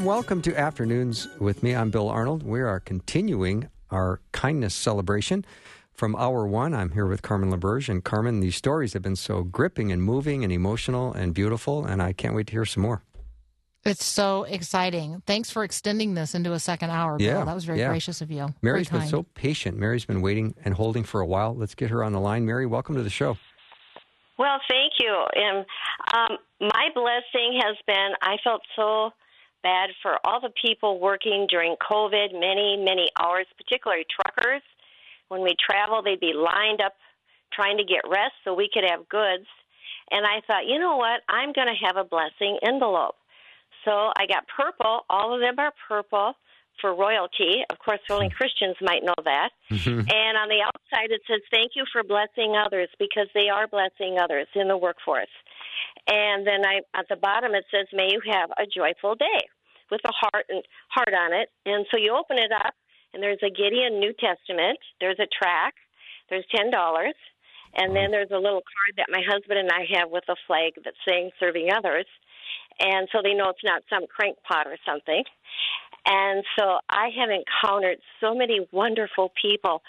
Warm welcome to Afternoons with me. I'm Bill Arnold. We are continuing our kindness celebration from hour one. I'm here with Carmen LaBerge. And Carmen, these stories have been so gripping and moving and emotional and beautiful, and I can't wait to hear some more. It's so exciting. Thanks for extending this into a second hour. Bill. Yeah, that was very yeah. gracious of you. Mary's very been so patient. Mary's been waiting and holding for a while. Let's get her on the line. Mary, welcome to the show. Well, thank you. And um, my blessing has been I felt so bad for all the people working during COVID, many, many hours, particularly truckers. When we travel, they'd be lined up trying to get rest so we could have goods. And I thought, you know what? I'm going to have a blessing envelope. So I got purple. All of them are purple for royalty. Of course, only Christians might know that. Mm-hmm. And on the outside, it says, Thank you for blessing others because they are blessing others in the workforce. And then I, at the bottom, it says, May you have a joyful day with a heart and heart on it. And so you open it up, and there's a Gideon New Testament, there's a track, there's $10. And then there's a little card that my husband and I have with a flag that's saying serving others. And so they know it's not some crank pot or something. And so I have encountered so many wonderful people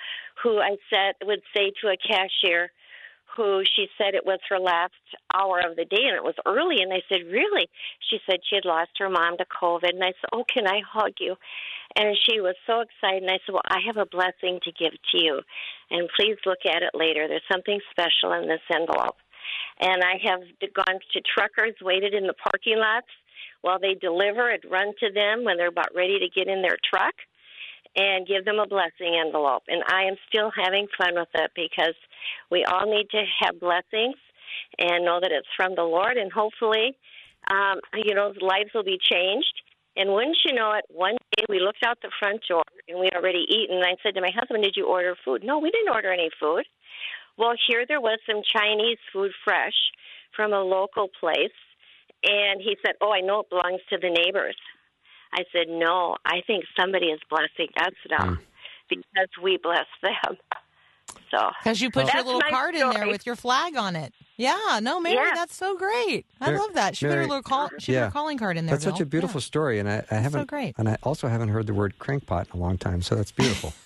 who I said would say to a cashier who she said it was her last hour of the day and it was early and I said, Really? She said she had lost her mom to COVID and I said, Oh, can I hug you? And she was so excited and I said, Well, I have a blessing to give to you and please look at it later. There's something special in this envelope. And I have gone to truckers, waited in the parking lots while they deliver and run to them when they're about ready to get in their truck and give them a blessing envelope. And I am still having fun with it because we all need to have blessings and know that it's from the Lord. And hopefully, um, you know, lives will be changed. And wouldn't you know it, one day we looked out the front door and we'd already eaten. And I said to my husband, Did you order food? No, we didn't order any food. Well, here there was some Chinese food fresh from a local place. And he said, Oh, I know it belongs to the neighbors. I said, No, I think somebody is blessing us now hmm. because we bless them. So Because you put your little my card in there with your flag on it. Yeah, no, Mary, Yeah. that's so great. I Mary- love that. She put her little call. She put her calling card in there. That's such a beautiful Yeah. story, and I, I haven't. So great. And I also haven't heard the word crankpot in a long time, so that's beautiful.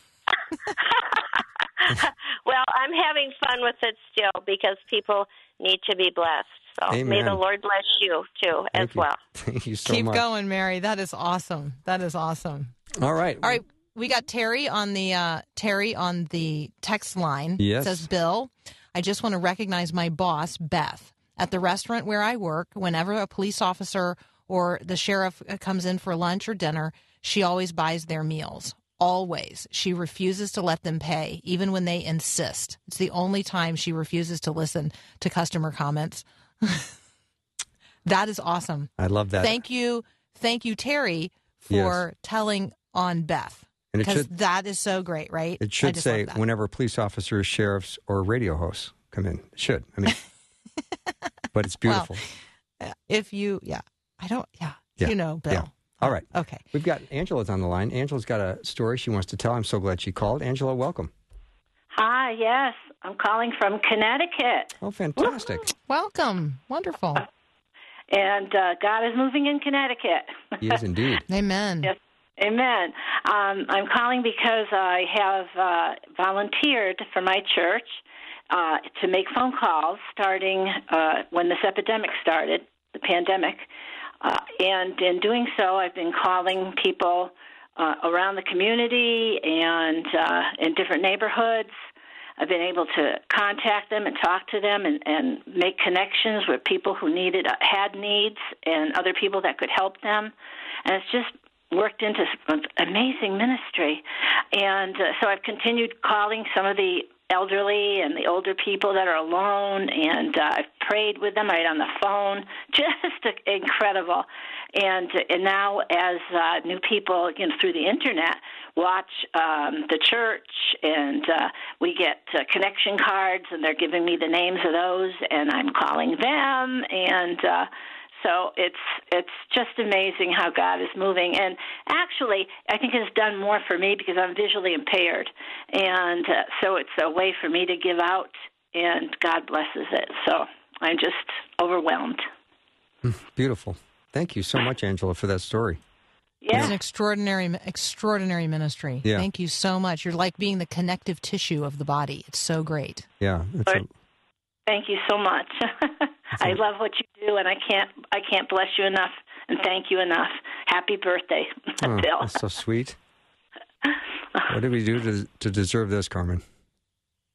well, I'm having fun with it still because people need to be blessed. So may the Lord bless you too as you. well. Thank you so Keep much. going, Mary. That is awesome. That is awesome. All right. All right, we got Terry on the uh, Terry on the text line. Yes. says Bill, I just want to recognize my boss, Beth, at the restaurant where I work. Whenever a police officer or the sheriff uh, comes in for lunch or dinner, she always buys their meals. Always. She refuses to let them pay, even when they insist. It's the only time she refuses to listen to customer comments. that is awesome. I love that. Thank you. Thank you, Terry, for telling on Beth. Because that is so great, right? It should say whenever police officers, sheriffs, or radio hosts come in. It should. I mean, but it's Well, beautiful. Uh, if you, yeah, I don't, yeah, Yeah, you know, Bill. yeah. All right. Okay. We've got Angela's on the line. Angela's got a story she wants to tell. I'm so glad she called. Angela, welcome. Hi, yes. I'm calling from Connecticut. Oh, fantastic. Welcome. Wonderful. And uh, God is moving in Connecticut. He is indeed. Amen. Yes. Amen. Um, I'm calling because I have uh, volunteered for my church uh, to make phone calls starting uh, when this epidemic started, the pandemic. Uh, and in doing so, I've been calling people uh, around the community and uh, in different neighborhoods. I've been able to contact them and talk to them and, and make connections with people who needed had needs and other people that could help them. And it's just worked into an amazing ministry. And uh, so I've continued calling some of the elderly and the older people that are alone, and uh, I've prayed with them right on the phone. Just incredible. And and now as uh, new people, you know, through the internet, watch um, the church, and uh, we get uh, connection cards, and they're giving me the names of those, and I'm calling them, and. Uh, so it's it's just amazing how God is moving, and actually, I think it's done more for me because I'm visually impaired, and uh, so it's a way for me to give out, and God blesses it. So I'm just overwhelmed. Beautiful. Thank you so much, Angela, for that story. Yeah. It's an extraordinary, extraordinary ministry. Yeah. Thank you so much. You're like being the connective tissue of the body. It's so great. Yeah. It's a, Thank you so much. I love what you do, and I can't I can't bless you enough and thank you enough. Happy birthday, oh, Bill. that's so sweet. What did we do to, to deserve this, Carmen?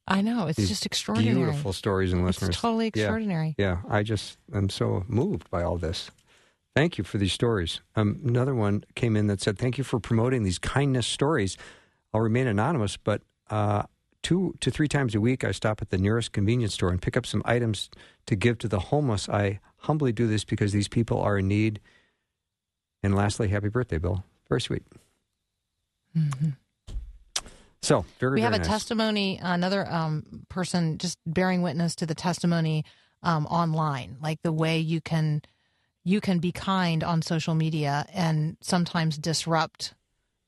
I know. It's These just extraordinary. Beautiful stories and It's listeners. totally Yeah. extraordinary. Yeah, I just am so moved by all this. Thank you for these stories. Um, another one came in that said, "Thank you for promoting these kindness stories." I'll remain anonymous, but uh, two to three times a week, I stop at the nearest convenience store and pick up some items to give to the homeless. I humbly do this because these people are in need. And lastly, happy birthday, Bill. Very sweet. So very. Mm-hmm. we have very a nice. testimony another um, person just bearing witness to the testimony um, online like the way you can you can be kind on social media and sometimes disrupt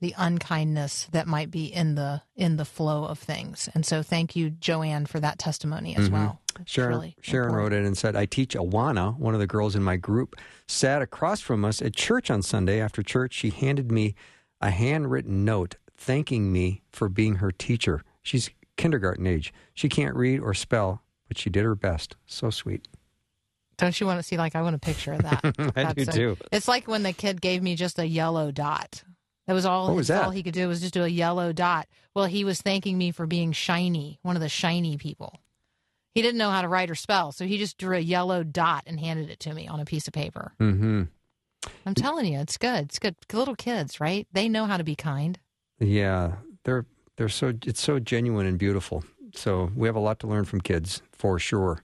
the unkindness that might be in the in the flow of things and so thank you joanne for that testimony as well It's Mm-hmm. Sharon, really Sharon important. wrote in and said, I teach Awana, one of the girls in my group, sat across from us at church on Sunday. After church, she handed me a handwritten note thanking me for being her teacher. She's kindergarten age. She can't read or spell, but she did her best. So sweet. Don't you want to see like i want a picture of that I do That's a- too. It's like when the kid gave me just a yellow dot. That was all. What was that? All he could do was just do a yellow dot. Well, he was thanking me for being shiny, one of the shiny people. He didn't know how to write or spell, so he just drew a yellow dot and handed it to me on a piece of paper. Mm-hmm. I'm telling you, it's good. It's good. Little kids, right? They know how to be kind. Yeah, they're they're so it's so genuine and beautiful. So we have a lot to learn from kids for sure.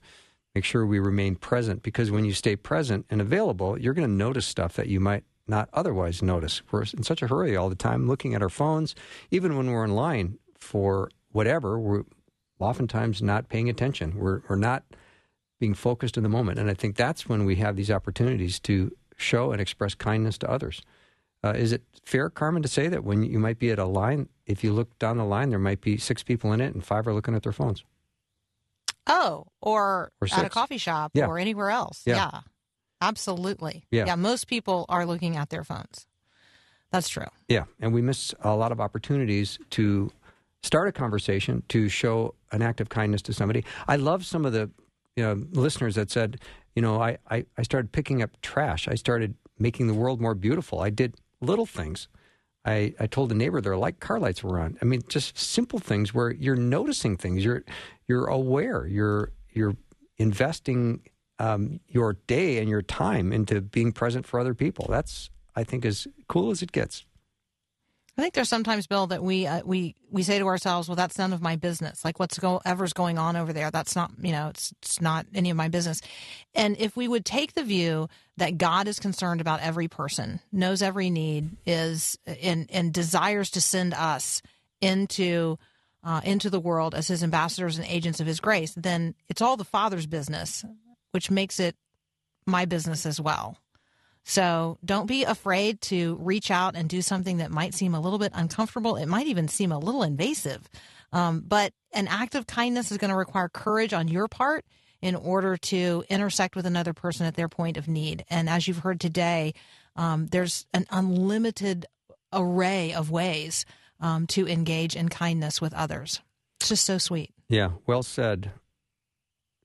Make sure we remain present because when you stay present and available, you're going to notice stuff that you might not otherwise notice. We're in such a hurry all the time, looking at our phones, even when we're in line for whatever. We're oftentimes not paying attention. We're we're not being focused in the moment, and I think that's when we have these opportunities to show and express kindness to others. Uh, is it fair, Carmen, to say that when you might be at a line, if you look down the line, there might be six people in it and five are looking at their phones? Oh, or, Or at a coffee shop Yeah. or anywhere else. Yeah. Absolutely. Yeah. Yeah. Most people are looking at their phones. That's true. Yeah, and we miss a lot of opportunities to start a conversation, to show an act of kindness to somebody. I love some of the you know listeners that said, you know, I, I, I started picking up trash. I started making the world more beautiful. I did little things. I, I told the neighbor their light car lights were on. I mean, just simple things where you're noticing things. You're you're aware. You're you're investing um, your day and your time into being present for other people. That's I think as cool as it gets. I think there's sometimes, Bill, that we uh, we we say to ourselves, "Well, that's none of my business. Like what's go ever's going on over there, that's not you know, it's it's not any of my business." And if we would take the view that God is concerned about every person, knows every need, is and and desires to send us into uh, into the world as His ambassadors and agents of His grace, then it's all the Father's business, which makes it my business as well. So don't be afraid to reach out and do something that might seem a little bit uncomfortable. It might even seem a little invasive. Um, but an act of kindness is going to require courage on your part in order to intersect with another person at their point of need. And as you've heard today, um, there's an unlimited array of ways um, to engage in kindness with others. It's just so sweet. Yeah, well said,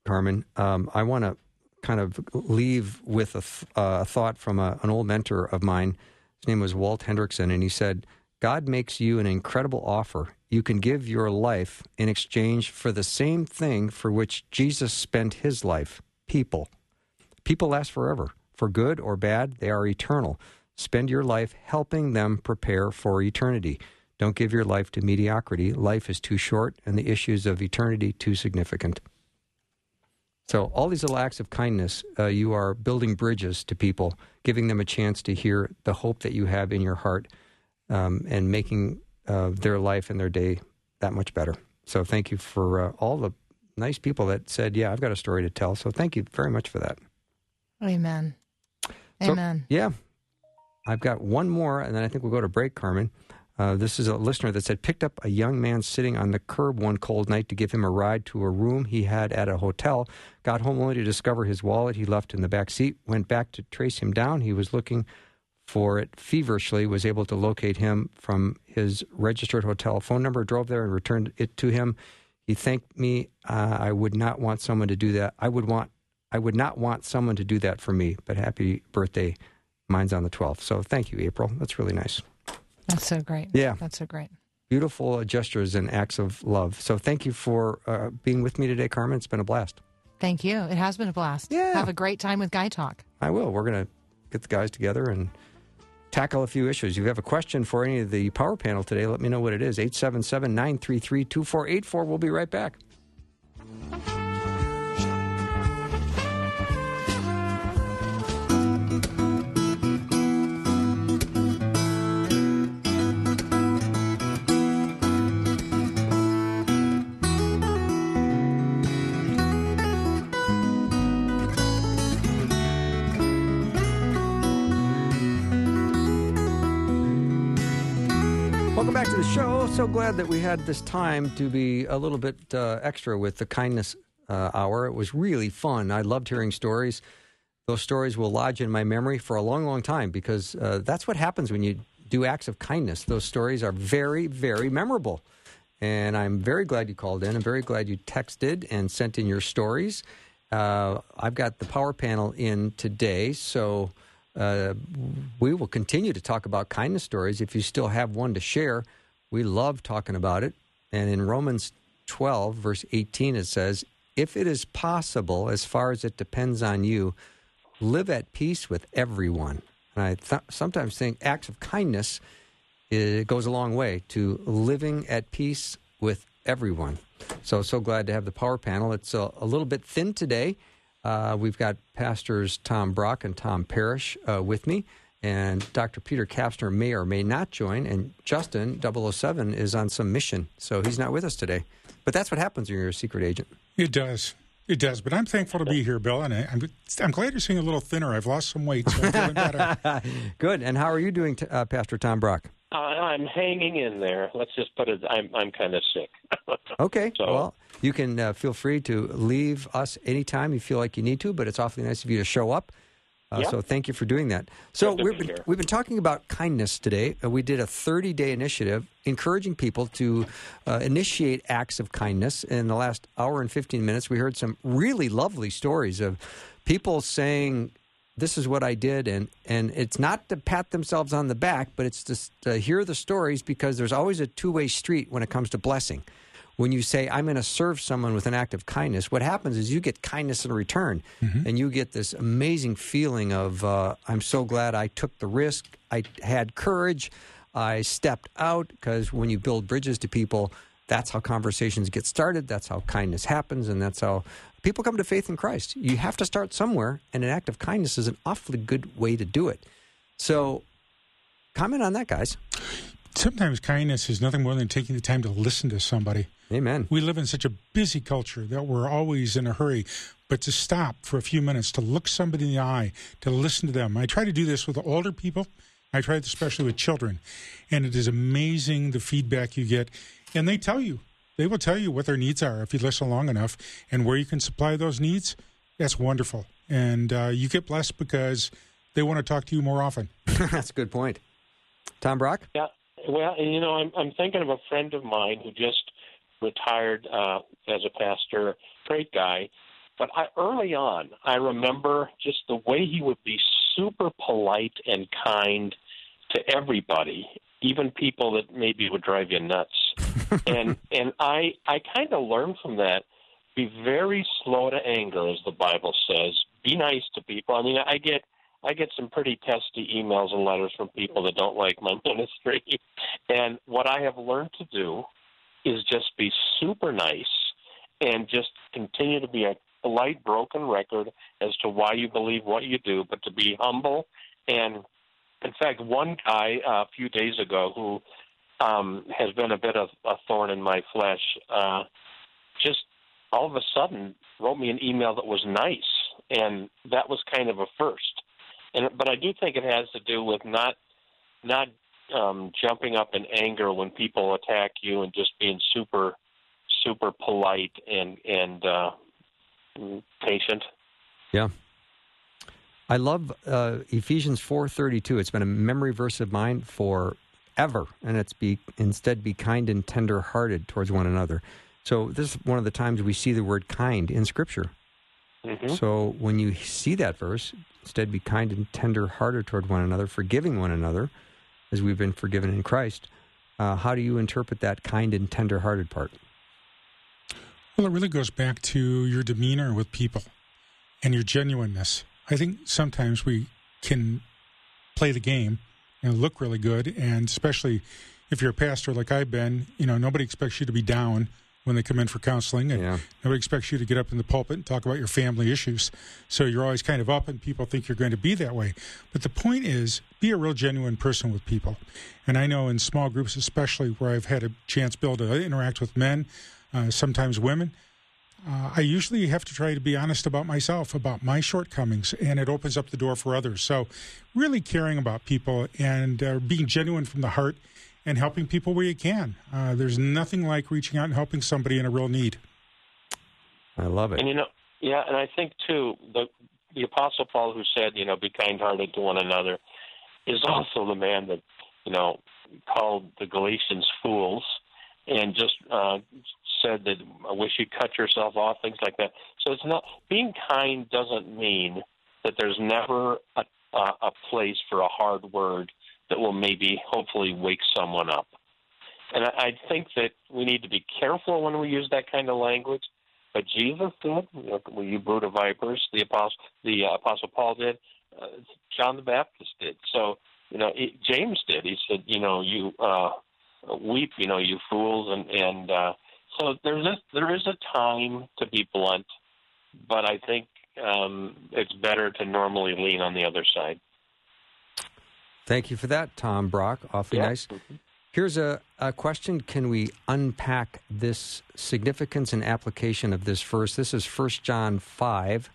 Carmen. Um, I want to kind of leave with a, th- uh, thought from a, an old mentor of mine. His name was Walt Henrichsen, and he said, God makes you an incredible offer. You can give your life in exchange for the same thing for which Jesus spent his life people. People last forever. For good or bad, they are eternal. Spend your life helping them prepare for eternity. Don't give your life to mediocrity. Life is too short, and the issues of eternity too significant. So, all these little acts of kindness, uh, you are building bridges to people, giving them a chance to hear the hope that you have in your heart, um, and making uh, their life and their day that much better. So, thank you for uh, all the nice people that said, "Yeah, I've got a story to tell." So, thank you very much for that. Amen. So, Amen. yeah, I've got one more, and then I think we'll go to break, Carmen. Uh, this is a listener that said, picked up a young man sitting on the curb one cold night to give him a ride to a room he had at a hotel. Got home only to discover his wallet he left in the back seat. Went back to trace him down. He was looking for it feverishly, was able to locate him from his registered hotel phone number, drove there and returned it to him. He thanked me. Uh, I would not want someone to do that. I would want, I would not want someone to do that for me. But happy birthday. Mine's on the 12th. So thank you, April. That's really nice. That's so great. Yeah. That's so great. Beautiful gestures and acts of love. So thank you for uh, being with me today, Carmen. It's been a blast. Thank you. It has been a blast. Yeah. Have a great time with Guy Talk. I will. We're going to get the guys together and tackle a few issues. If you have a question for any of the power panel today, let me know what it is. 877 933 2484. We'll be right back. So glad that we had this time to be a little bit uh, extra with the kindness uh, hour. It was really fun. I loved hearing stories. Those stories will lodge in my memory for a long, long time because uh, that's what happens when you do acts of kindness. Those stories are very, very memorable. And I'm very glad you called in. I'm very glad you texted and sent in your stories. Uh, I've got the power panel in today, so uh, we will continue to talk about kindness stories. If you still have one to share, we love talking about it. And in Romans 12, verse 18, it says, If it is possible, as far as it depends on you, live at peace with everyone. And I th- sometimes think acts of kindness it goes a long way to living at peace with everyone. So, so glad to have the power panel. It's a, a little bit thin today. Uh, we've got pastors Tom Brock and Tom Parrish uh, with me, and Dr. Peter Kapsner may or may not join, and Justin 007 is on some mission, so he's not with us today. But that's what happens when you're a secret agent. It does. It does. But I'm thankful to be here, Bill, and I, I'm, I'm glad you're seeing a little thinner. I've lost some weight, so I'm feeling better. Good. And how are you doing, t- uh, Pastor Tom Brock? Uh, I'm hanging in there. Let's just put it. I'm I'm kind of sick. Okay. So- well, you can uh, feel free to leave us anytime you feel like you need to, but it's awfully nice of you to show up. Uh, Yeah. So thank you for doing that. So we've been, we've been talking about kindness today. Uh, we did a 30 day initiative encouraging people to uh, initiate acts of kindness. In the last hour and 15 minutes, we heard some really lovely stories of people saying, this is what I did, and and it's not to pat themselves on the back, but it's just to hear the stories because there's always a two way street when it comes to blessing. When you say I'm going to serve someone with an act of kindness, what happens is you get kindness in return, and you get this amazing feeling of uh, I'm so glad I took the risk, I had courage, I stepped out because when you build bridges to people, that's how conversations get started. That's how kindness happens, and that's how people come to faith in Christ. You have to start somewhere, and an act of kindness is an awfully good way to do it. So, comment on that, guys. Sometimes kindness is nothing more than taking the time to listen to somebody. Amen. We live in such a busy culture that we're always in a hurry, but to stop for a few minutes, to look somebody in the eye, to listen to them. I try to do this with older people. I try it especially with children. And it is amazing the feedback you get. And they tell you, they will tell you what their needs are if you listen long enough and where you can supply those needs. That's wonderful. And uh, you get blessed because they want to talk to you more often. that's a good point. Tom Brock? Yeah. Well, you know, I'm I'm thinking of a friend of mine who just retired uh, as a pastor. Great guy, but I, early on, I remember just the way he would be super polite and kind to everybody, even people that maybe would drive you nuts. and and I I kind of learned from that. Be very slow to anger, as the Bible says. Be nice to people. I mean, I get I get some pretty testy emails and letters from people that don't like my ministry. And what I have learned to do is just be super nice and just continue to be a polite, broken record as to why you believe what you do, but to be humble. And in fact, one guy uh, a few days ago who um, has been a bit of a thorn in my flesh uh, just all of a sudden wrote me an email that was nice, and that was kind of a first. And but I do think it has to do with not not um, jumping up in anger when people attack you and just being super super polite and and uh, patient. Yeah. I love uh, Ephesians four thirty two. It's been a memory verse of mine forever, and it's be instead be kind and tender hearted towards one another. So this is one of the times we see the word kind in Scripture. Mm-hmm. So when you see that verse, instead be kind and tender hearted toward one another, forgiving one another, as we've been forgiven in Christ. Uh, how do you interpret that kind and tender hearted part? Well, it really goes back to your demeanor with people and your genuineness. I think sometimes we can play the game and look really good, and especially if you're a pastor like I've been, you know, nobody expects you to be down when they come in for counseling, and Yeah. nobody expects you to get up in the pulpit and talk about your family issues. So you're always kind of up, and people think you're going to be that way. But the point is, be a real genuine person with people. And I know in small groups, especially where I've had a chance, Bill, to interact with men, uh, sometimes women. Uh, I usually have to try to be honest about myself, about my shortcomings, and it opens up the door for others. So, really caring about people and uh, being genuine from the heart and helping people where you can. Uh, there's nothing like reaching out and helping somebody in a real need. I love it. And you know, yeah, and I think too the the Apostle Paul, who said, you know, be kind-hearted to one another, is also the man that you know called the Galatians fools, and just uh, said that I wish you'd cut yourself off, things like that. So it's not being kind doesn't mean that there's never a a, a place for a hard word that will maybe hopefully wake someone up. And I, I think that we need to be careful when we use that kind of language. But Jesus did. You know, you brood of vipers. The apostle, the uh, apostle Paul did. Uh, John the Baptist did. So you know, it, James did. He said, you know, you uh, weep, you know, you fools, and and uh, so there's a, there is a time to be blunt, but I think um, it's better to normally lean on the other side. Thank you for that, Tom Brock. Awfully Yeah. nice. Mm-hmm. Here's a, a question. Can we unpack this significance and application of this verse? This is 1 John 5,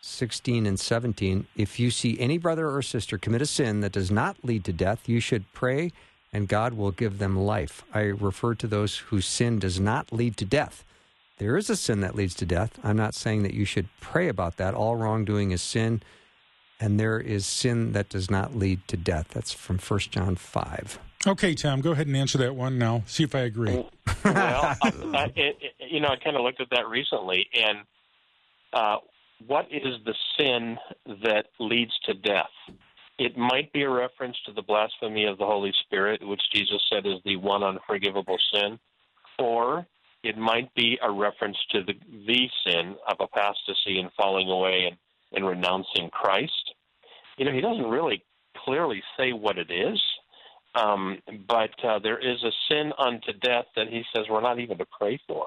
16 and 17. If you see any brother or sister commit a sin that does not lead to death, you should pray and God will give them life. I refer to those whose sin does not lead to death. There is a sin that leads to death. I'm not saying that you should pray about that. All wrongdoing is sin, and there is sin that does not lead to death. That's from 1 John 5. Okay, Tom, go ahead and answer that one now. See if I agree. well, I, I, it, it- you know, I kind of looked at that recently, and uh, what is the sin that leads to death? It might be a reference to the blasphemy of the Holy Spirit, which Jesus said is the one unforgivable sin, or it might be a reference to the the sin of apostasy and falling away and, and renouncing Christ. You know, he doesn't really clearly say what it is, um, but uh, there is a sin unto death that he says we're not even to pray for.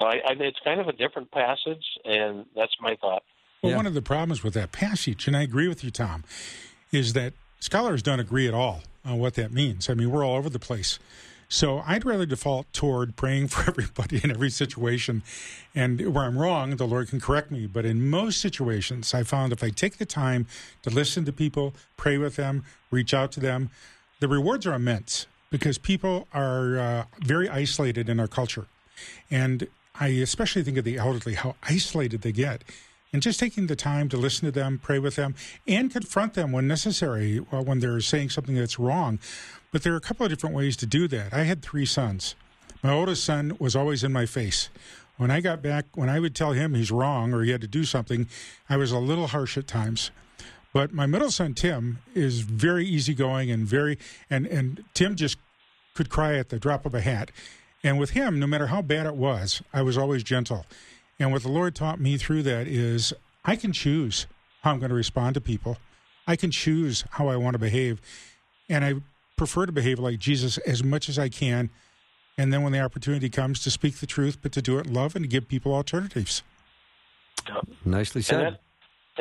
So I, I, it's kind of a different passage, and that's my thought. Well, Yeah. one of the problems with that passage, and I agree with you, Tom, is that scholars don't agree at all on what that means. I mean, we're all over the place. So I'd rather default toward praying for everybody in every situation. And where I'm wrong, the Lord can correct me. But in most situations, I found if I take the time to listen to people, pray with them, reach out to them, the rewards are immense because people are uh, very isolated in our culture. And I especially think of the elderly, how isolated they get. And just taking the time to listen to them, pray with them, and confront them when necessary uh, when they're saying something that's wrong. But there are a couple of different ways to do that. I had three sons. My oldest son was always in my face. When I got back, when I would tell him he's wrong or he had to do something, I was a little harsh at times. But my middle son Tim is very easygoing and very and and Tim just could cry at the drop of a hat. And with him, no matter how bad it was, I was always gentle. And what the Lord taught me through that is I can choose how I'm going to respond to people. I can choose how I want to behave, and I prefer to behave like Jesus as much as I can. And then when the opportunity comes to speak the truth, but to do it in love and to give people alternatives. Nicely said. And that,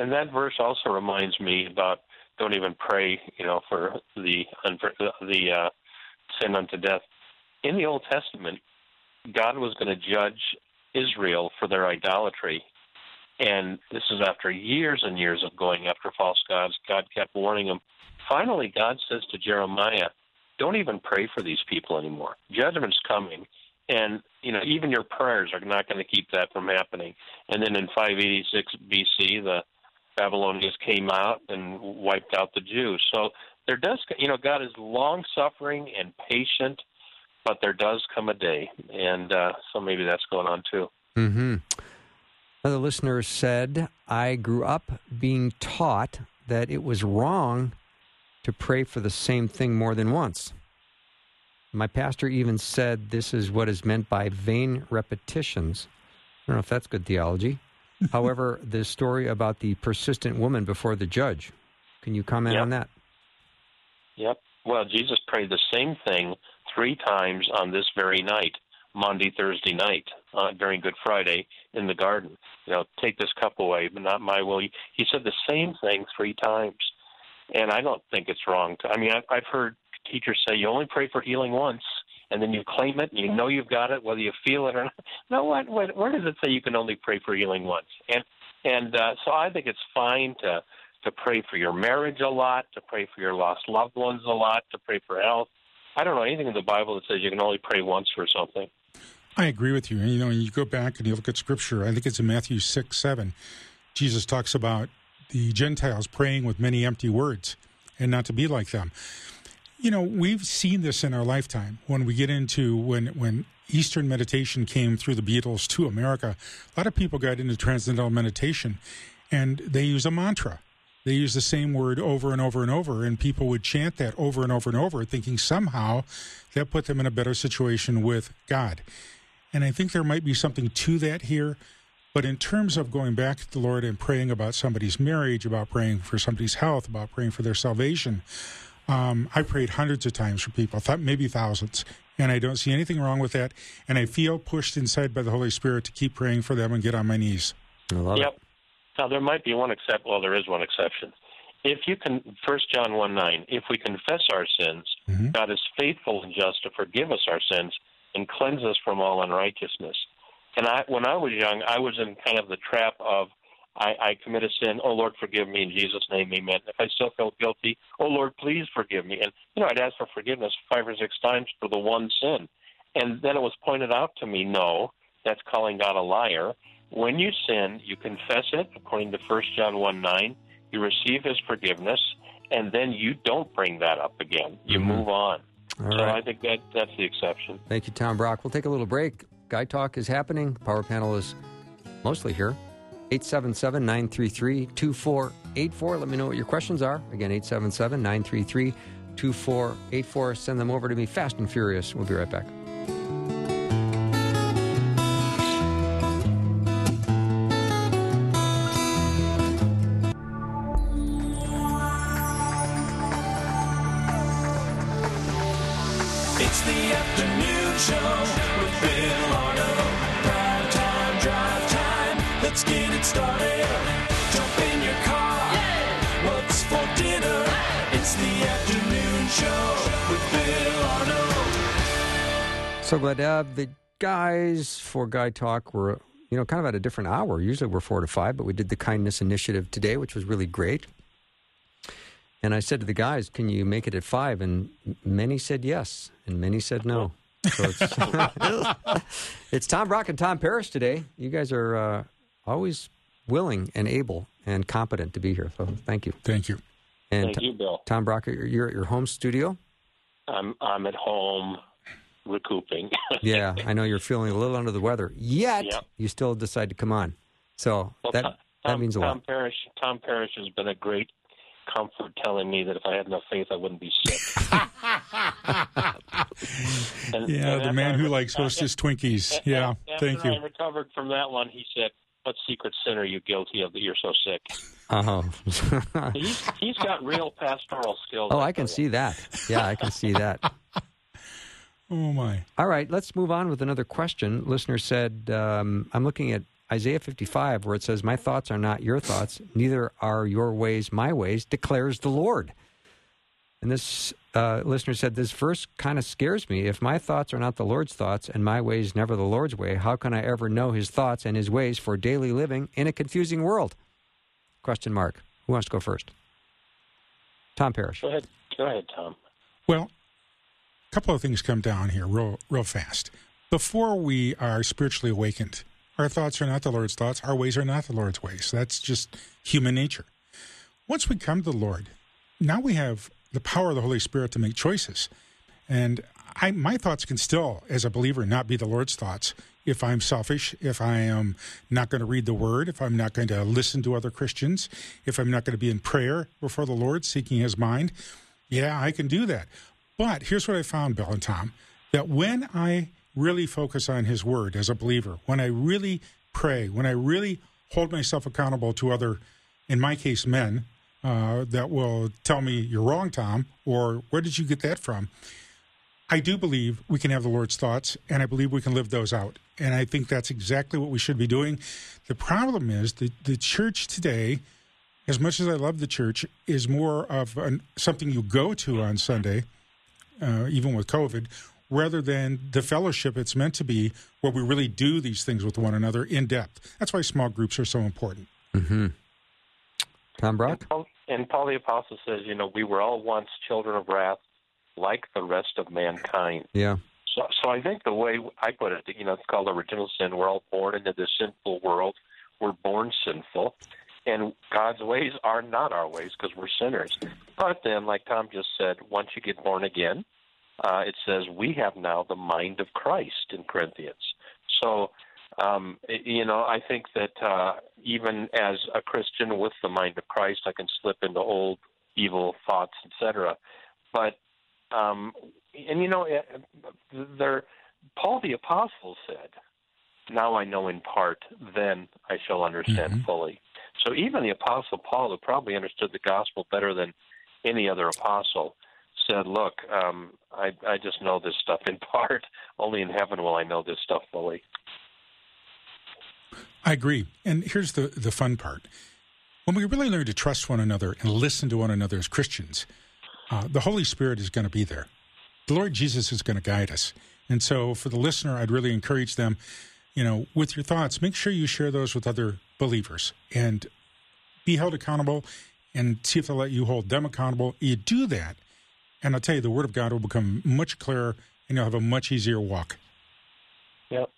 and that verse also reminds me about don't even pray, you know, for the the uh, sin unto death. In the Old Testament, God was going to judge Israel for their idolatry, and this is after years and years of going after false gods. God kept warning them. Finally, God says to Jeremiah, "Don't even pray for these people anymore. Judgment's coming." And you know, even your prayers are not going to keep that from happening. And then in 586 BC, the Babylonians came out and wiped out the Jews. So there does, you know, God is long suffering and patient, but there does come a day, and uh, so maybe that's going on too. Mm-hmm. Another listener said, "I grew up being taught that it was wrong to pray for the same thing more than once." My pastor even said this is what is meant by vain repetitions. I don't know if that's good theology. However, the story about the persistent woman before the judge, can you comment yep. on that? Yep. Well, Jesus prayed the same thing three times on this very night, Maundy, Thursday night, uh, during Good Friday in the garden. You know, take this cup away, but not my will. He said the same thing three times. And I don't think it's wrong. To, I mean, I've, I've heard teachers say you only pray for healing once and then you claim it and you know you've got it whether you feel it or not no what, what where does it say you can only pray for healing once and and uh, so i think it's fine to to pray for your marriage a lot to pray for your lost loved ones a lot to pray for health i don't know anything in the bible that says you can only pray once for something i agree with you and you know you go back and you look at scripture i think it's in matthew 6 7 jesus talks about the gentiles praying with many empty words and not to be like them you know, we've seen this in our lifetime when we get into when when Eastern meditation came through the Beatles to America. A lot of people got into transcendental meditation, and they use a mantra. They use the same word over and over and over, and people would chant that over and over and over, thinking somehow that put them in a better situation with God. And I think there might be something to that here. But in terms of going back to the Lord and praying about somebody's marriage, about praying for somebody's health, about praying for their salvation, um, I prayed hundreds of times for people, thought maybe thousands, and I don't see anything wrong with that. And I feel pushed inside by the Holy Spirit to keep praying for them and get on my knees. I love yep. it. Now there might be one exception. Well, there is one exception. If you can, First John one nine, if we confess our sins, mm-hmm. God is faithful and just to forgive us our sins and cleanse us from all unrighteousness. And I, when I was young, I was in kind of the trap of I, I commit a sin. Oh Lord, forgive me in Jesus' name, Amen. If I still felt guilty, oh Lord, please forgive me. And you know, I'd ask for forgiveness five or six times for the one sin, and then it was pointed out to me, no, that's calling God a liar. When you sin, you confess it according to First John one nine. You receive His forgiveness, and then you don't bring that up again. You mm-hmm. move on. All so right. I think that that's the exception. Thank you, Tom Brock. We'll take a little break. Guy Talk is happening. Power Panel is mostly here. 877 933 2484. Let me know what your questions are. Again, 877 933 2484. Send them over to me fast and furious. We'll be right back. So glad to have the guys for Guy Talk. We're, you know, kind of at a different hour. Usually we're four to five, but we did the kindness initiative today, which was really great. And I said to the guys, "Can you make it at five? And many said yes, and many said no. So it's, it's Tom Brock and Tom Parrish today. You guys are uh, always willing and able and competent to be here. So thank you. Thank you. And Thank you, Bill. Tom Brock, you're you're at your home studio. I'm I'm at home recouping. Yeah, I know you're feeling a little under the weather. Yet Yep. you still decide to come on. So Well, that Tom, that means a Tom lot. Parrish, Tom Parrish has been a great comfort, telling me that if I had enough faith, I wouldn't be sick. And- Yeah, and the man I who re- likes uh, Hostess Twinkies. a- Yeah, after thank you. I recovered from that one, he said, what secret sin are you guilty of that you're so sick? Oh. He's he's got real pastoral skills. oh, I can see that. Yeah, I can see that. Oh my! All right, let's move on with another question. Listener said, um, I'm looking at Isaiah 55, where it says, My thoughts are not your thoughts, neither are your ways my ways, declares the Lord. And this uh, listener said, This verse kind of scares me. If my thoughts are not the Lord's thoughts and my ways never the Lord's way, how can I ever know his thoughts and his ways for daily living in a confusing world? Question mark. Who wants to go first? Tom Parrish. Go ahead, go ahead, Tom. Well, a couple of things come down here real, real fast. Before we are spiritually awakened, our thoughts are not the Lord's thoughts. Our ways are not the Lord's ways. That's just human nature. Once we come to the Lord, now we have the power of the Holy Spirit to make choices. And I, my thoughts can still, as a believer, not be the Lord's thoughts. If I'm selfish, if I am not going to read the Word, if I'm not going to listen to other Christians, if I'm not going to be in prayer before the Lord, seeking His mind, yeah, I can do that. But here's what I found, Bill and Tom, that when I really focus on His Word as a believer, when I really pray, when I really hold myself accountable to other, in my case, men, uh, that will tell me, you're wrong, Tom, or where did you get that from? I do believe we can have the Lord's thoughts, and I believe we can live those out. And I think that's exactly what we should be doing. The problem is that the church today, as much as I love the church, is more of an, something you go to on Sunday, uh, even with COVID, rather than the fellowship it's meant to be, where we really do these things with one another in depth. That's why small groups are so important. Mm-hmm. Tom Brock? And Paul, and Paul the Apostle says, you know, we were all once children of wrath, like the rest of mankind. Yeah. So, so I think the way I put it, you know, it's called original sin. We're all born into this sinful world. We're born sinful, and God's ways are not our ways because we're sinners. But then, like Tom just said, once you get born again, uh, it says we have now the mind of Christ in Corinthians. So, um, you know, I think that uh, even as a Christian with the mind of Christ, I can slip into old evil thoughts, etc. But um, and you know, eh, there, Paul the apostle said, "Now I know in part; then I shall understand Mhm. fully." So even the apostle Paul, who probably understood the gospel better than any other apostle, said, "Look, um, I, I just know this stuff in part. Only in heaven will I know this stuff fully." I agree. And here's the, the fun part. When we really learn to trust one another and listen to one another as Christians, uh, the Holy Spirit is going to be there. The Lord Jesus is going to guide us. And so for the listener, I'd really encourage them, you know, with your thoughts, make sure you share those with other believers and be held accountable and see if they'll let you hold them accountable. You do that, and I'll tell you, the Word of God will become much clearer and you'll have a much easier walk. Yep.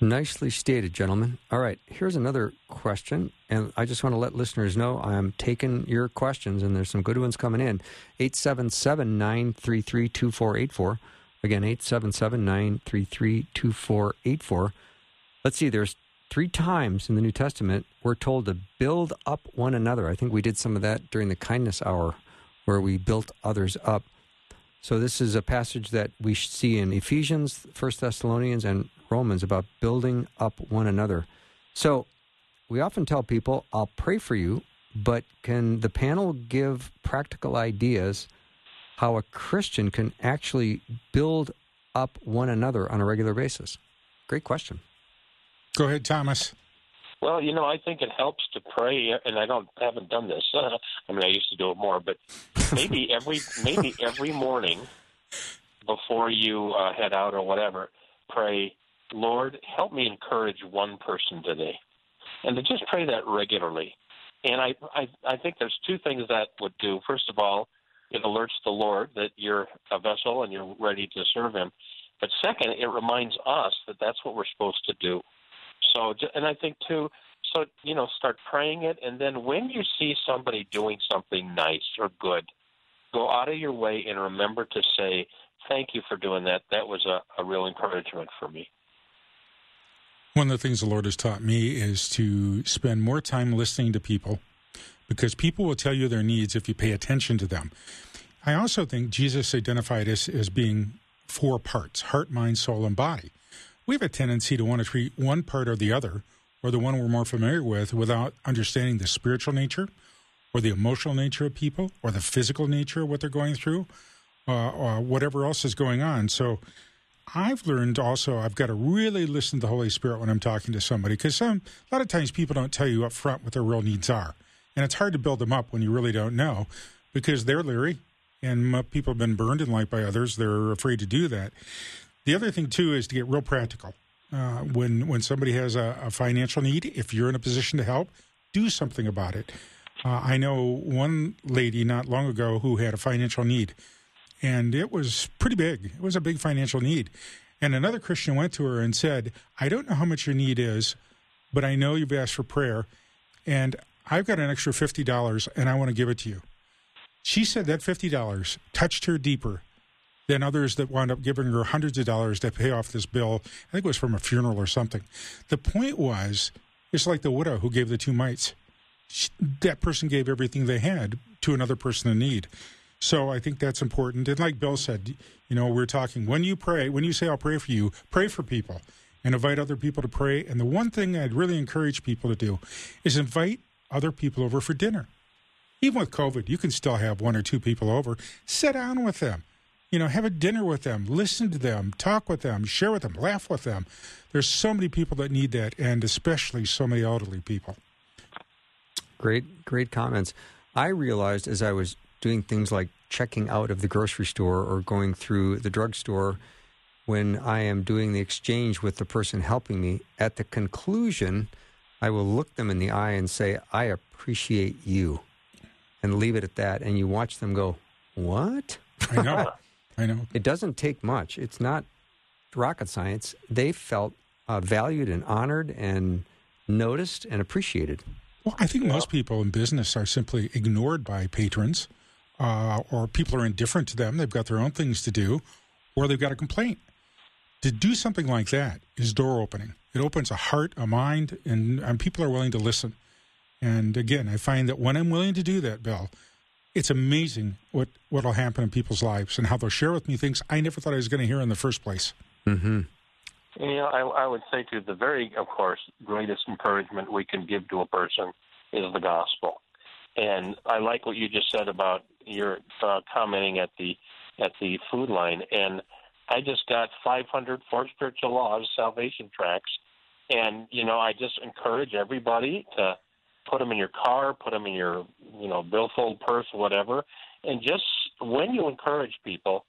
Nicely stated, gentlemen. All right, here's another question, and I just want to let listeners know I'm taking your questions, and there's some good ones coming in. 877 933 2484. Again, 877 933 2484. Let's see, there's three times in the New Testament we're told to build up one another. I think we did some of that during the kindness hour where we built others up. So this is a passage that we see in Ephesians, First Thessalonians, and Romans about building up one another. So we often tell people, "I'll pray for you," but can the panel give practical ideas how a Christian can actually build up one another on a regular basis? Great question. Go ahead, Thomas. Well, you know, I think it helps to pray, and I don't haven't done this. Uh, I mean, I used to do it more, but maybe every maybe every morning before you uh, head out or whatever, pray, Lord, help me encourage one person today, and to just pray that regularly. And I I, I think there's two things that would do. First of all, it alerts the Lord that you're a vessel and you're ready to serve Him. But second, it reminds us that that's what we're supposed to do. So, and I think too, so you know, start praying it, and then when you see somebody doing something nice or good, go out of your way and remember to say, "Thank you for doing that. That was a, a real encouragement for me." One of the things the Lord has taught me is to spend more time listening to people because people will tell you their needs if you pay attention to them. I also think Jesus identified us as being four parts heart, mind, soul, and body. We have a tendency to want to treat one part or the other or the one we're more familiar with without understanding the spiritual nature or the emotional nature of people or the physical nature of what they're going through uh, or whatever else is going on. So I've learned also I've got to really listen to the Holy Spirit when I'm talking to somebody because a lot of times people don't tell you up front what their real needs are, and it's hard to build them up when you really don't know because they're leery and people have been burned in life by others. They're afraid to do that. The other thing too is to get real practical. Uh, when when somebody has a, a financial need, if you're in a position to help, do something about it. Uh, I know one lady not long ago who had a financial need, and it was pretty big. It was a big financial need. And another Christian went to her and said, I don't know how much your need is, but I know you've asked for prayer, and I've got an extra $50 and I want to give it to you. She said that $50 touched her deeper than others that wound up giving her hundreds of dollars to pay off this bill. I think it was from a funeral or something. The point was, it's like the widow who gave the two mites. She, that person gave everything they had to another person in need. So I think that's important. And like Bill said, you know, we're talking when you pray, when you say I'll pray for you, pray for people and invite other people to pray. And the one thing I'd really encourage people to do is invite other people over for dinner. Even with COVID, you can still have one or two people over. Sit down with them. You know, have a dinner with them, listen to them, talk with them, share with them, laugh with them. There's so many people that need that, and especially so many elderly people. Great, great comments. I realized as I was doing things like checking out of the grocery store or going through the drugstore when I am doing the exchange with the person helping me, at the conclusion, I will look them in the eye and say, I appreciate you, and leave it at that. And you watch them go, What? I know. I know. It doesn't take much. It's not rocket science. They felt uh, valued and honored and noticed and appreciated. Well, I think most people in business are simply ignored by patrons, uh, or people are indifferent to them. They've got their own things to do, or they've got a complaint. To do something like that is door opening. It opens a heart, a mind, and, and people are willing to listen. And again, I find that when I'm willing to do that, Bill, it's amazing what what will happen in people's lives and how they'll share with me things I never thought I was going to hear in the first place. Mm-hmm. You know, I, I would say to the very, of course, greatest encouragement we can give to a person is the gospel. And I like what you just said about your uh, commenting at the at the food line. And I just got 500 Four Spiritual Laws salvation tracks, and you know, I just encourage everybody to put them in your car, put them in your you know billfold purse, whatever, and just when you encourage people,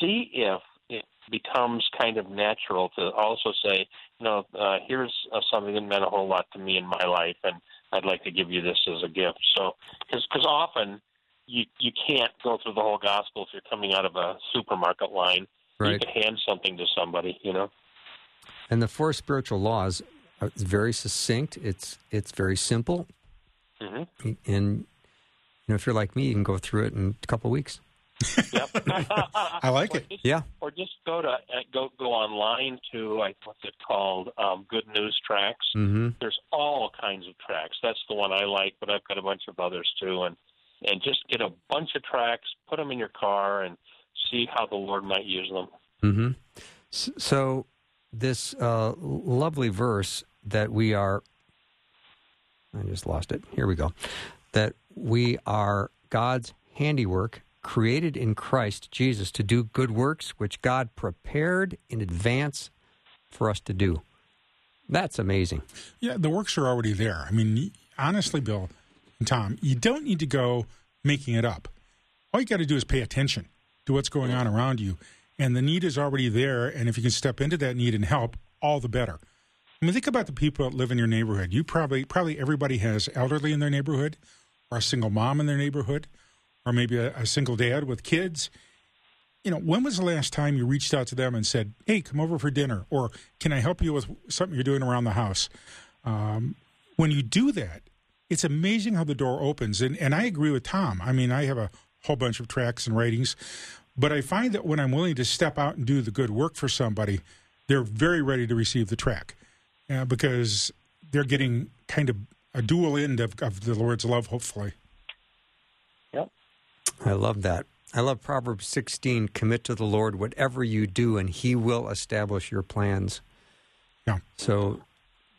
see if it becomes kind of natural to also say, you know, uh, here's uh, something that meant a whole lot to me in my life, and I'd like to give you this as a gift. So, because often you you can't go through the whole gospel if you're coming out of a supermarket line. You Right. can hand something to somebody, you know. And the four spiritual laws are it's very succinct. It's it's very simple, hmm and you know if you're like me, you can go through it in a couple of weeks. Yep. I like Or it. just- Yeah. Or just go to uh, go go online to like what's it called? Um, Good News Tracks. Mm-hmm. There's all kinds of tracks. That's the one I like, but I've got a bunch of others too. And and just get a bunch of tracks, put them in your car, and see how the Lord might use them. Mm-hmm. So this uh, lovely verse that we are, I just lost it. Here we go. That we are God's handiwork, created in Christ Jesus to do good works, which God prepared in advance for us to do. That's amazing. Yeah, the works are already there. I mean, honestly, Bill and Tom, you don't need to go making it up. All you got to do is pay attention to what's going on around you, and the need is already there. And if you can step into that need and help, all the better. I mean, think about the people that live in your neighborhood. You probably, probably everybody has elderly in their neighborhood, or a single mom in their neighborhood, or maybe a, a single dad with kids. You know, when was the last time you reached out to them and said, "Hey, come over for dinner," or "Can I help you with something you're doing around the house?" Um, when you do that, it's amazing how the door opens. And, and I agree with Tom. I mean, I have a whole bunch of tracks and writings, but I find that when I'm willing to step out and do the good work for somebody, they're very ready to receive the track uh, because they're getting kind of a dual end of, of the Lord's love, hopefully. Yep. I love that. I love Proverbs 16 commit to the Lord whatever you do, and he will establish your plans. Yeah. So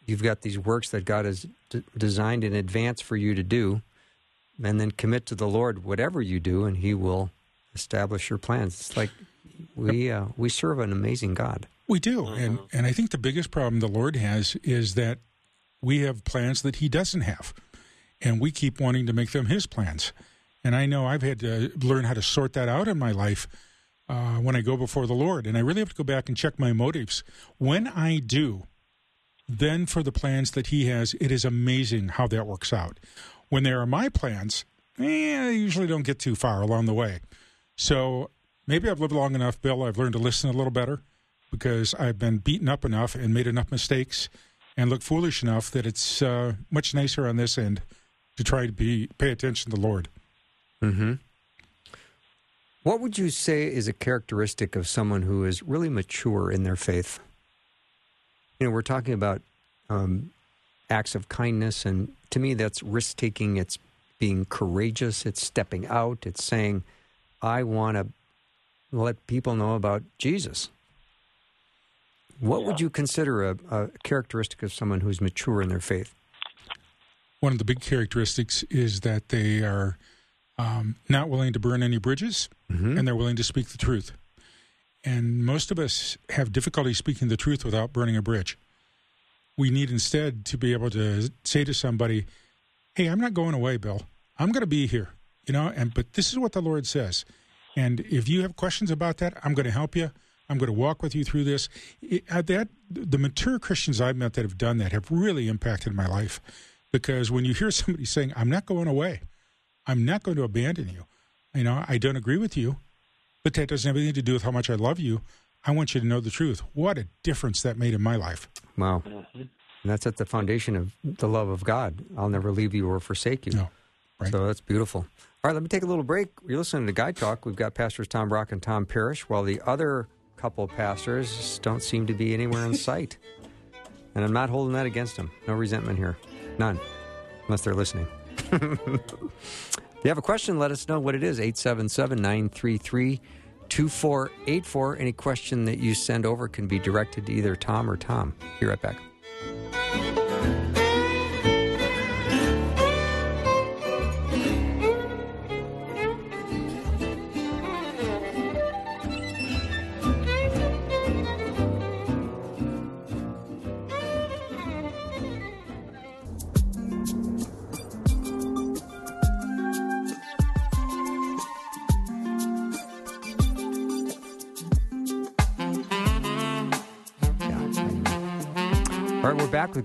you've got these works that God has d- designed in advance for you to do, and then commit to the Lord whatever you do, and He will establish your plans. It's like we uh, we serve an amazing God. We do, and and I think the biggest problem the Lord has is that we have plans that He doesn't have, and we keep wanting to make them His plans. And I know I've had to learn how to sort that out in my life uh, when I go before the Lord, and I really have to go back and check my motives. When I do, then for the plans that He has, it is amazing how that works out. When they are my plans, eh, I usually don't get too far along the way. So maybe I've lived long enough, Bill. I've learned to listen a little better because I've been beaten up enough and made enough mistakes and look foolish enough that it's uh, much nicer on this end to try to be pay attention to the Lord. Mm-hmm. What would you say is a characteristic of someone who is really mature in their faith? You know, we're talking about um, acts of kindness, and to me, that's risk taking. It's being courageous. It's stepping out. It's saying, "I want to let people know about Jesus." What would you consider a, a characteristic of someone who's mature in their faith? One of the big characteristics is that they are um, not willing to burn any bridges and they're willing to speak the truth. And most of us have difficulty speaking the truth without burning a bridge. We need instead to be able to say to somebody, "Hey, I'm not going away, Bill. I'm going to be here." You know, and but this is what the Lord says. And if you have questions about that, I'm going to help you. I'm going to walk with you through this. It, uh, that the mature Christians I've met that have done that have really impacted my life, because when you hear somebody saying, "I'm not going away," I'm not going to abandon you. You know, I don't agree with you, but that doesn't have anything to do with how much I love you. I want you to know the truth. What a difference that made in my life. Wow. And that's at the foundation of the love of God. I'll never leave you or forsake you. No, right. So that's beautiful. All right, let me take a little break. You're listening to Guy Talk. We've got pastors Tom Brock and Tom Parrish, while the other couple pastors don't seem to be anywhere in sight. And I'm not holding that against them. No resentment here. None. Unless they're listening. if you have a question, let us know what it is. 877 933 2484. Any question that you send over can be directed to either Tom or Tom. Be right back.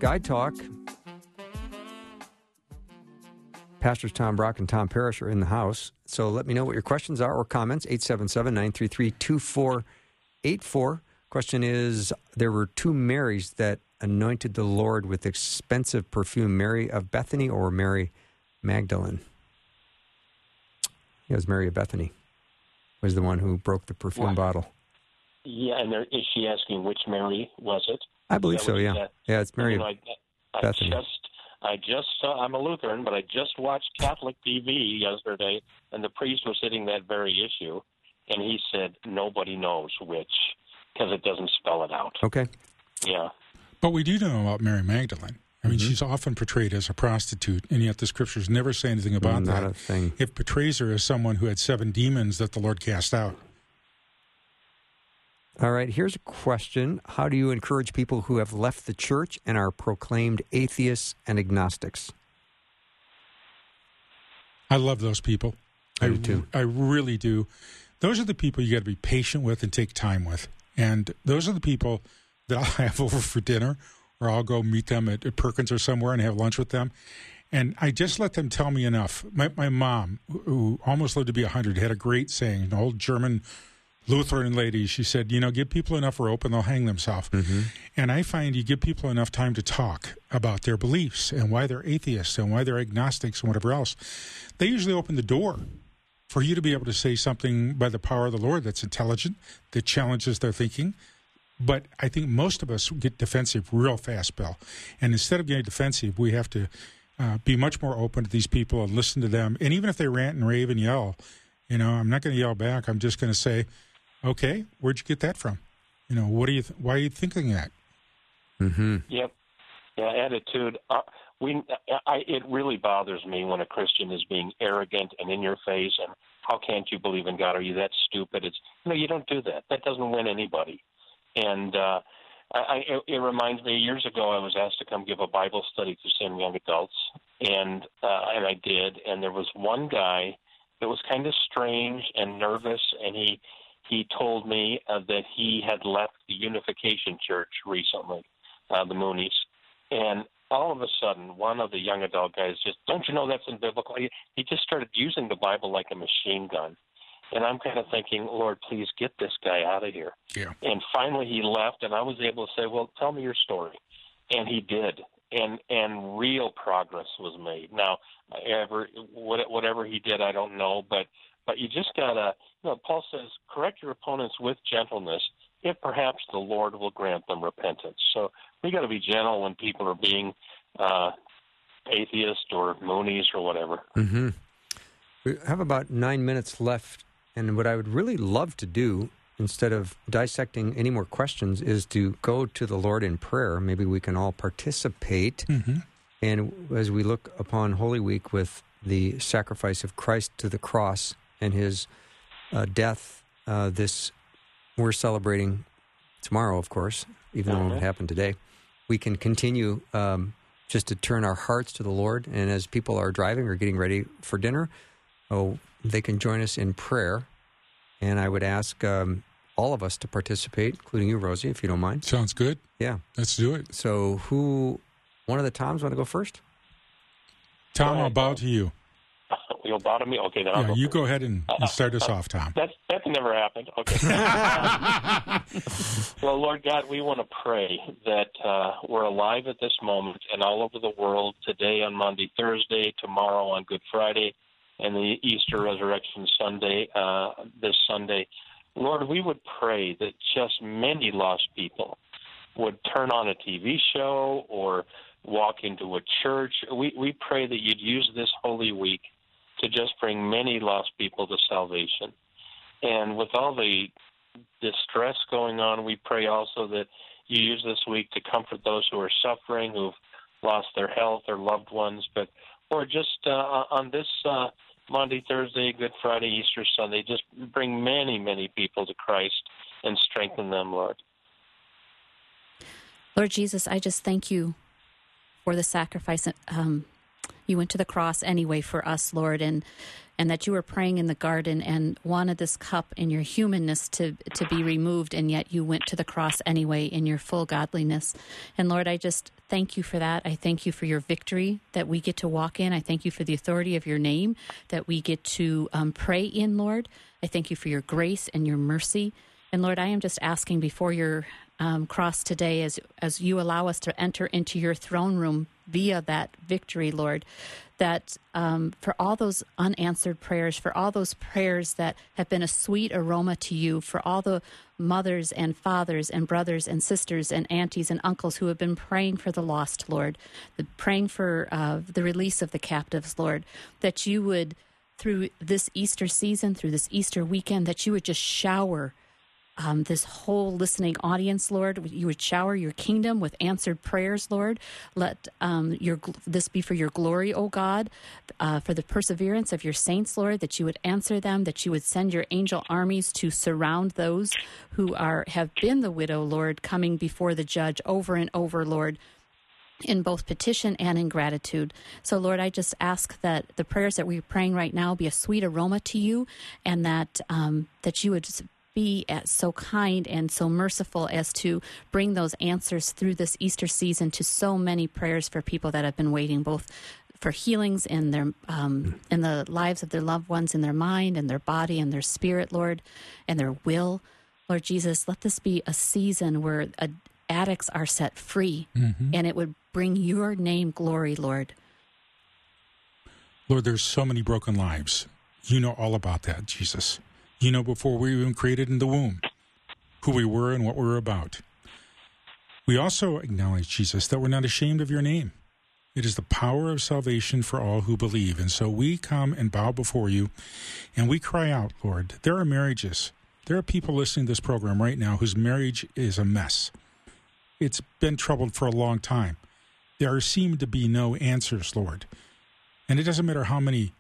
Right, we're back with Guy Talk. Pastors Tom Brock and Tom Parrish are in the house. So let me know what your questions are or comments. 877 933 2484. Question is There were two Marys that anointed the Lord with expensive perfume Mary of Bethany or Mary Magdalene? It was Mary of Bethany, was the one who broke the perfume Wow. bottle. Yeah, and there, is she asking which Mary was it? I believe so, yeah. you said? Yeah, it's Mary You know, I, I Bethany. just, I just saw. I'm a Lutheran, but I just watched Catholic TV yesterday, and the priest was hitting that very issue, and he said nobody knows which because it doesn't spell it out. Okay. Yeah. But we do know about Mary Magdalene. I mean, mm-hmm. she's often portrayed as a prostitute, and yet the scriptures never say anything about Not that. a thing. It portrays her as someone who had seven demons that the Lord cast out. All right, here's a question. How do you encourage people who have left the church and are proclaimed atheists and agnostics? I love those people. I do too. I really do. Those are the people you got to be patient with and take time with. And those are the people that I'll have over for dinner, or I'll go meet them at, at Perkins or somewhere and have lunch with them. And I just let them tell me enough. My, my mom, who almost lived to be 100, had a great saying, an old German Lutheran lady. She said, You know, give people enough rope and they'll hang themselves. And I find you give people enough time to talk about their beliefs and why they're atheists and why they're agnostics and whatever else. They usually open the door for you to be able to say something by the power of the Lord that's intelligent, that challenges their thinking. But I think most of us get defensive real fast, Bill. And instead of getting defensive, we have to uh, be much more open to these people and listen to them. And even if they rant and rave and yell, you know, I'm not going to yell back. I'm just going to say, "Okay, where'd you get that from? You know, what are you? Th- why are you thinking that?" Mm-hmm. Yep. Yeah, attitude. Uh, we, I, it really bothers me when a Christian is being arrogant and in your face, and how can't you believe in God? Are you that stupid? It's no, you don't do that. That doesn't win anybody. And uh, I, I, it reminds me. Years ago, I was asked to come give a Bible study to some young adults, and uh, and I did. And there was one guy that was kind of strange and nervous, and he he told me uh, that he had left the Unification Church recently, uh, the Moonies, and all of a sudden, one of the young adult guys just, don't you know that's in biblical? He, he just started using the Bible like a machine gun. And I'm kind of thinking, Lord, please get this guy out of here. Yeah. And finally he left, and I was able to say, well, tell me your story. And he did. And and real progress was made. Now, ever whatever he did, I don't know, but but you just gotta. You know, Paul says, correct your opponents with gentleness, if perhaps the Lord will grant them repentance. So we got to be gentle when people are being uh, atheist or Moonies or whatever. Mm-hmm. We have about nine minutes left, and what I would really love to do, instead of dissecting any more questions, is to go to the Lord in prayer. Maybe we can all participate. Mm-hmm. And as we look upon Holy Week with the sacrifice of Christ to the cross and his uh, death, uh, this we're celebrating tomorrow, of course, even though it happened today. We can continue um, just to turn our hearts to the Lord. And as people are driving or getting ready for dinner, oh, they can join us in prayer. And I would ask um, all of us to participate, including you, Rosie, if you don't mind. Sounds good. Yeah. Let's do it. So, who, one of the Toms want to go first? Tom, I'll bow to you. You'll bow to me? Okay, then I'll Yeah, go you first. go ahead and, and start us off, Tom. That's that's never happened. Okay. well, Lord God, we want to pray that uh, we're alive at this moment and all over the world today on Maundy, Thursday, tomorrow on Good Friday, and the Easter Resurrection Sunday uh, this Sunday. Lord, we would pray that just many lost people would turn on a TV show or walk into a church. We we pray that you'd use this Holy Week to just bring many lost people to salvation. And with all the distress going on, we pray also that you use this week to comfort those who are suffering, who've lost their health or loved ones, but or just uh, on this uh, Maundy, Thursday, Good Friday, Easter Sunday, just bring many, many people to Christ and strengthen them, Lord. Lord Jesus, I just thank you for the sacrifice. Um, you went to the cross anyway for us, Lord, and and that you were praying in the garden and wanted this cup in your humanness to to be removed, and yet you went to the cross anyway in your full godliness. And Lord, I just thank you for that. I thank you for your victory that we get to walk in. I thank you for the authority of your name that we get to um, pray in, Lord. I thank you for your grace and your mercy. And Lord, I am just asking before your um, cross today, as as you allow us to enter into your throne room via that victory, Lord, that um, for all those unanswered prayers, for all those prayers that have been a sweet aroma to you, for all the mothers and fathers and brothers and sisters and aunties and uncles who have been praying for the lost, Lord, the, praying for uh, the release of the captives, Lord, that you would through this Easter season, through this Easter weekend, that you would just shower um, this whole listening audience, Lord. You would shower your kingdom with answered prayers, Lord. Let um, your this be for your glory, O God, uh, for the perseverance of your saints, Lord. That you would answer them. That you would send your angel armies to surround those who are have been the widow, Lord, coming before the judge over and over, Lord in both petition and in gratitude. So, Lord, I just ask that the prayers that we're praying right now be a sweet aroma to you, and that um, that you would be at so kind and so merciful as to bring those answers through this Easter season to so many prayers for people that have been waiting, both for healings in their um, in the lives of their loved ones, in their mind, and their body, and their spirit, Lord, and their will. Lord Jesus, let this be a season where uh, addicts are set free, and it would bring your name glory, Lord. Lord, there's so many broken lives. You know all about that, Jesus. You know before we were even created in the womb who we were and what we were about. We also acknowledge, Jesus, that we're not ashamed of your name. It is the power of salvation for all who believe. And so we come and bow before you and we cry out, Lord, there are marriages. There are people listening to this program right now whose marriage is a mess. It's been troubled for a long time. there seem to be no answers, Lord. And it doesn't matter how many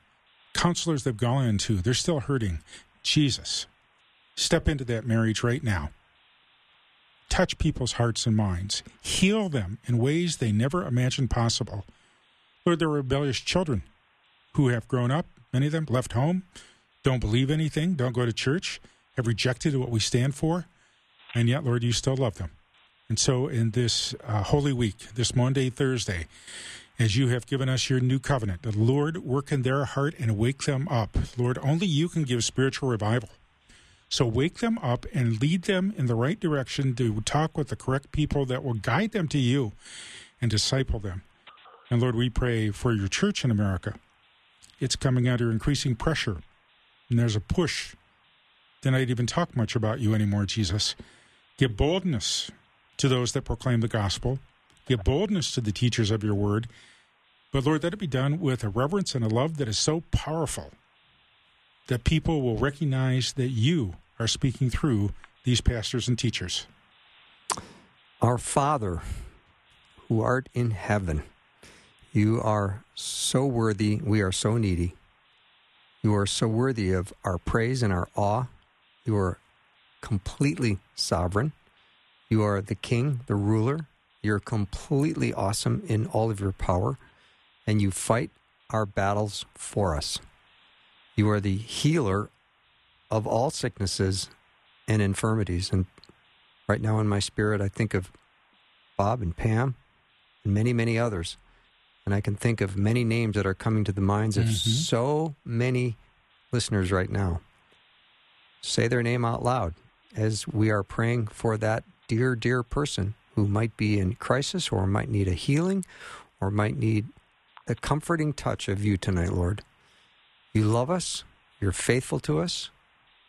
counselors they've gone into, they're still hurting. Jesus, step into that marriage right now. Touch people's hearts and minds. Heal them in ways they never imagined possible. Lord, there are rebellious children who have grown up, many of them left home, don't believe anything, don't go to church, have rejected what we stand for, and yet, Lord, you still love them. And so, in this uh, Holy Week, this Maundy, Thursday, as you have given us your new covenant, the Lord work in their heart and wake them up. Lord, only you can give spiritual revival. So wake them up and lead them in the right direction to talk with the correct people that will guide them to you and disciple them. And Lord, we pray for your church in America. It's coming under increasing pressure, and there's a push to not even talk much about you anymore, Jesus. Give boldness to those that proclaim the gospel. Give boldness to the teachers of your word. But Lord, let it be done with a reverence and a love that is so powerful that people will recognize that you are speaking through these pastors and teachers. Our Father, who art in heaven, you are so worthy. We are so needy. You are so worthy of our praise and our awe. You are completely sovereign. You are the king, the ruler. You're completely awesome in all of your power, and you fight our battles for us. You are the healer of all sicknesses and infirmities. And right now in my spirit, I think of Bob and Pam and many, many others. And I can think of many names that are coming to the minds of mm-hmm. so many listeners right now. Say their name out loud as we are praying for that dear, dear person who might be in crisis or might need a healing or might need the comforting touch of you tonight, Lord. You love us. You're faithful to us.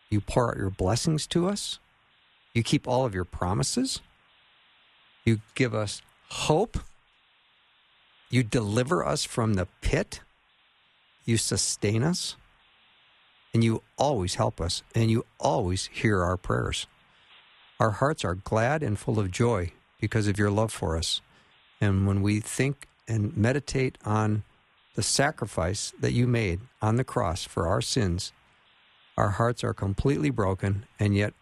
You pour out your blessings to us. You keep all of your promises. You give us hope. You deliver us from the pit. You sustain us. And you always help us. And you always hear our prayers. Our hearts are glad and full of joy because of your love for us. And when we think and meditate on the sacrifice that you made on the cross for our sins, our hearts are completely broken. And yet,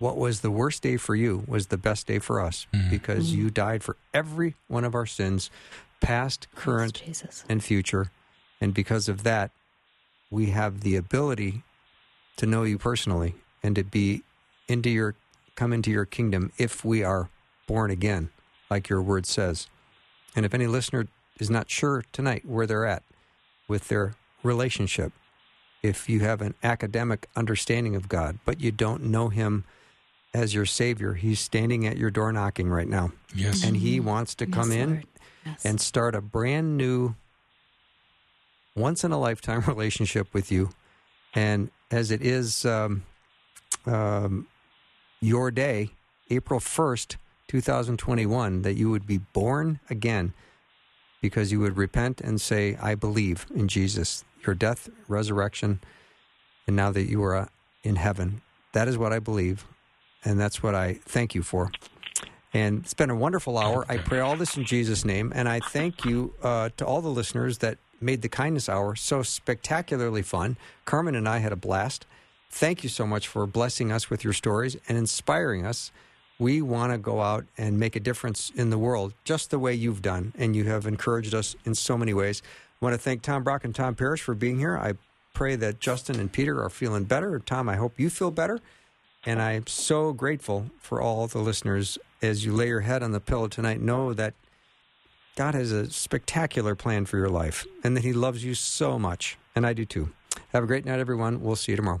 what was the worst day for you was the best day for us mm-hmm. because you died for every one of our sins, past, current, Jesus. and future. And because of that, we have the ability to know you personally and to be into your come into your kingdom if we are born again, like your word says. And if any listener is not sure tonight where they're at with their relationship, if you have an academic understanding of God, but you don't know Him as your Savior, He's standing at your door knocking right now. Yes. And He wants to come Yes, in Yes. and start a brand new, once in a lifetime relationship with you. And as it is um, um, your day, April 1st, 2021, that you would be born again because you would repent and say, I believe in Jesus, your death, resurrection, and now that you are uh, in heaven. That is what I believe. And that's what I thank you for. And it's been a wonderful hour. I pray all this in Jesus' name. And I thank you uh, to all the listeners that made the Kindness Hour so spectacularly fun. Carmen and I had a blast. Thank you so much for blessing us with your stories and inspiring us. We want to go out and make a difference in the world just the way you've done. And you have encouraged us in so many ways. I want to thank Tom Brock and Tom Parrish for being here. I pray that Justin and Peter are feeling better. Tom, I hope you feel better. And I'm so grateful for all the listeners as you lay your head on the pillow tonight. Know that God has a spectacular plan for your life and that He loves you so much. And I do too. Have a great night, everyone. We'll see you tomorrow.